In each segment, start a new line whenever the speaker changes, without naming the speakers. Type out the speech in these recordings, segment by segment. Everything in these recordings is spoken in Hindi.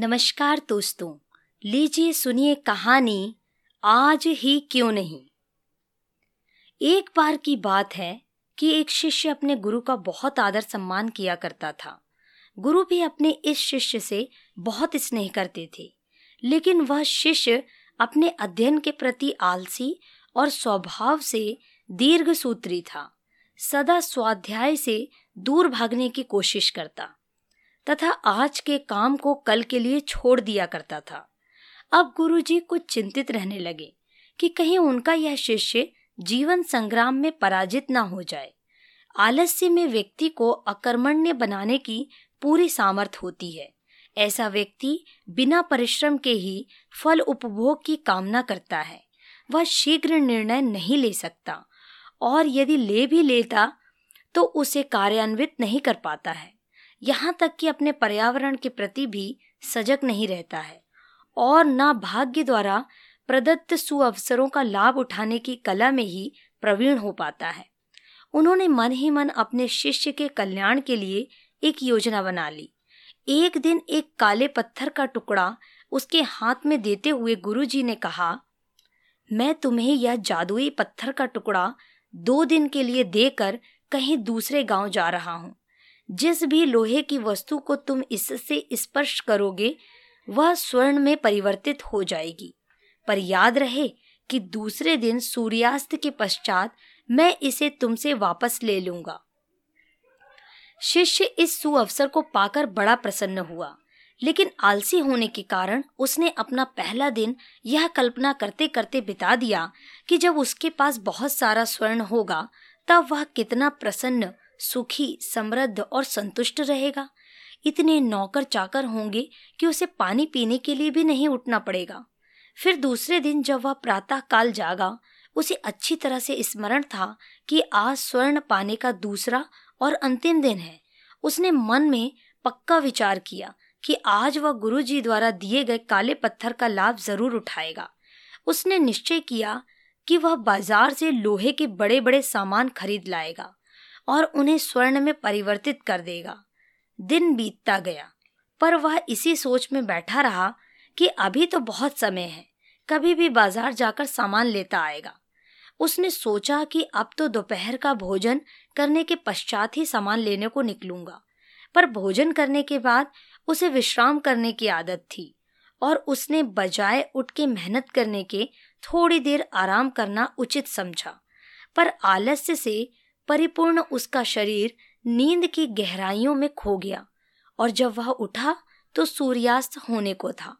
नमस्कार दोस्तों, लीजिए सुनिए कहानी, आज ही क्यों नहीं? एक बार की बात है कि एक शिष्य अपने गुरु का बहुत आदर सम्मान किया करता था। गुरु भी अपने इस शिष्य से बहुत स्नेह करते थे, लेकिन वह शिष्य अपने अध्ययन के प्रति आलसी और स्वभाव से दीर्घ सूत्री था, सदा स्वाध्याय से दूर भागने की कोशिश करता। तथा आज के काम को कल के लिए छोड़ दिया करता था। अब गुरुजी कुछ चिंतित रहने लगे कि कहीं उनका यह शिष्य जीवन संग्राम में पराजित ना हो जाए। आलस्य में व्यक्ति को अकर्मण्य बनाने की पूरी सामर्थ होती है। ऐसा व्यक्ति बिना परिश्रम के ही फल उपभोग की कामना करता है। वह शीघ्र निर्णय नहीं ले सकता और यदि ले भी लेता तो उसे कार्यान्वित नहीं कर पाता है। यहाँ तक कि अपने पर्यावरण के प्रति भी सजग नहीं रहता है और न भाग्य द्वारा प्रदत्त सुअवसरों का लाभ उठाने की कला में ही प्रवीण हो पाता है। उन्होंने मन ही मन अपने शिष्य के कल्याण के लिए एक योजना बना ली। एक दिन एक काले पत्थर का टुकड़ा उसके हाथ में देते हुए गुरुजी ने कहा, मैं तुम्हें यह जादुई पत्थर का टुकड़ा दो दिन के लिए देकर कहीं दूसरे गाँव जा रहा हूँ। जिस भी लोहे की वस्तु को तुम इससे स्पर्श करोगे, वह स्वर्ण में परिवर्तित हो जाएगी। पर याद रहे कि दूसरे दिन सूर्यास्त के पश्चात मैं इसे तुमसे वापस ले लूँगा। शिष्य इस सुअवसर को पाकर बड़ा प्रसन्न हुआ, लेकिन आलसी होने के कारण उसने अपना पहला दिन यह कल्पना करते करते बिता दिया कि जब उसके पास बहुत सारा स्वर्ण होगा, तब वह कितना प्रसन्न सुखी, समृद्ध और संतुष्ट रहेगा। इतने नौकर चाकर होंगे कि उसे पानी पीने के लिए भी नहीं उठना पड़ेगा। फिर दूसरे दिन जब वह प्रातः काल जागा, उसे अच्छी तरह से स्मरण था कि आज स्वर्ण पाने का दूसरा और अंतिम दिन है। उसने मन में पक्का विचार किया कि आज वह गुरुजी द्वारा दिए गए काले पत्थर का लाभ ज़रूर उठाएगा। उसने निश्चय किया कि वह बाज़ार से लोहे के बड़े बड़े सामान खरीद लाएगा। और उन्हें स्वर्ण में परिवर्तित कर देगा। दिन बीतता गया, पर वह इसी सोच में बैठा रहा कि अभी तो बहुत समय है, कभी भी बाज़ार जाकर सामान लेता आएगा। उसने सोचा कि अब तो दोपहर का भोजन करने के पश्चात ही सामान लेने को निकलूँगा, पर भोजन करने के बाद उसे विश्राम करने की आदत थी और उसने बजाय उठ के मेहनत करने के थोड़ी देर आराम करना उचित समझा, पर आलस्य से परिपूर्ण उसका शरीर नींद की गहराइयों में खो गया और जब वह उठा तो सूर्यास्त होने को था।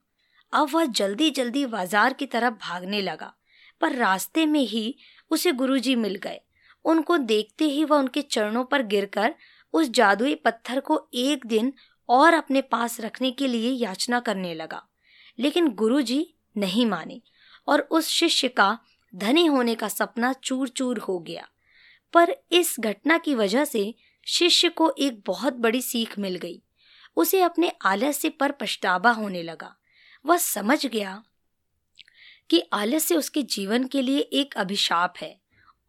अब वह जल्दी जल्दी बाज़ार की तरफ़ भागने लगा, पर रास्ते में ही उसे गुरुजी मिल गए। उनको देखते ही वह उनके चरणों पर गिरकर उस जादुई पत्थर को एक दिन और अपने पास रखने के लिए याचना करने लगा। लेकिन गुरुजी नहीं माने और उस शिष्य का धनी होने का सपना चूर चूर हो गया। पर इस घटना की वजह से शिष्य को एक बहुत बड़ी सीख मिल गई। उसे अपने आलस्य पर पछतावा होने लगा। वह समझ गया कि आलस्य उसके जीवन के लिए एक अभिशाप है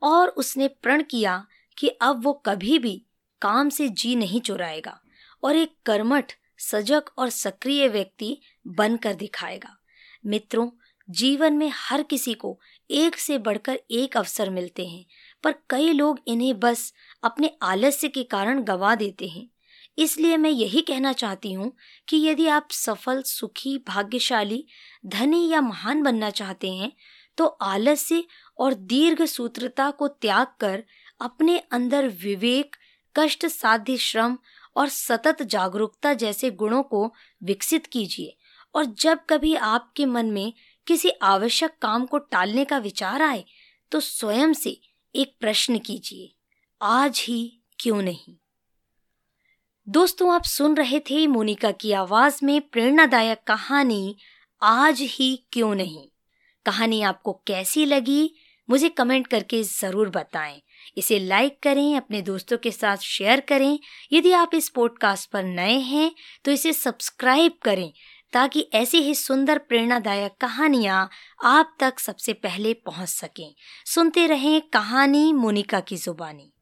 और उसने प्रण किया कि अब वो कभी भी काम से जी नहीं चुराएगा और एक कर्मठ, सजग और सक्रिय व्यक्ति बनकर दिखाएगा। मित्रों जीवन में हर किसी को एक से बढ़कर एक अवसर मिलते हैं, पर कई लोग इन्हें बस अपने आलस्य के कारण गवा देते हैं। इसलिए मैं यही कहना चाहती हूँ कि यदि आप सफल, सुखी, भाग्यशाली, धनी या महान बनना चाहते हैं तो आलस्य और दीर्घ सूत्रता को त्याग कर अपने अंदर विवेक, कष्ट साध्य श्रम और सतत जागरूकता जैसे गुणों को विकसित कीजिए। और जब कभी आपके मन में किसी आवश्यक काम को टालने का विचार आए तो स्वयं से एक प्रश्न कीजिए, आज ही क्यों नहीं? दोस्तों, आप सुन रहे थे मोनिका की आवाज़ में प्रेरणादायक कहानी, आज ही क्यों नहीं? कहानी आपको कैसी लगी, मुझे कमेंट करके ज़रूर बताएँ। इसे लाइक करें, अपने दोस्तों के साथ शेयर करें। यदि आप इस पॉडकास्ट पर नए हैं तो इसे सब्सक्राइब करें ताकि ऐसी ही सुंदर प्रेरणादायक कहानियाँ आप तक सबसे पहले पहुँच सकें। सुनते रहें कहानी मोनिका की जुबानी।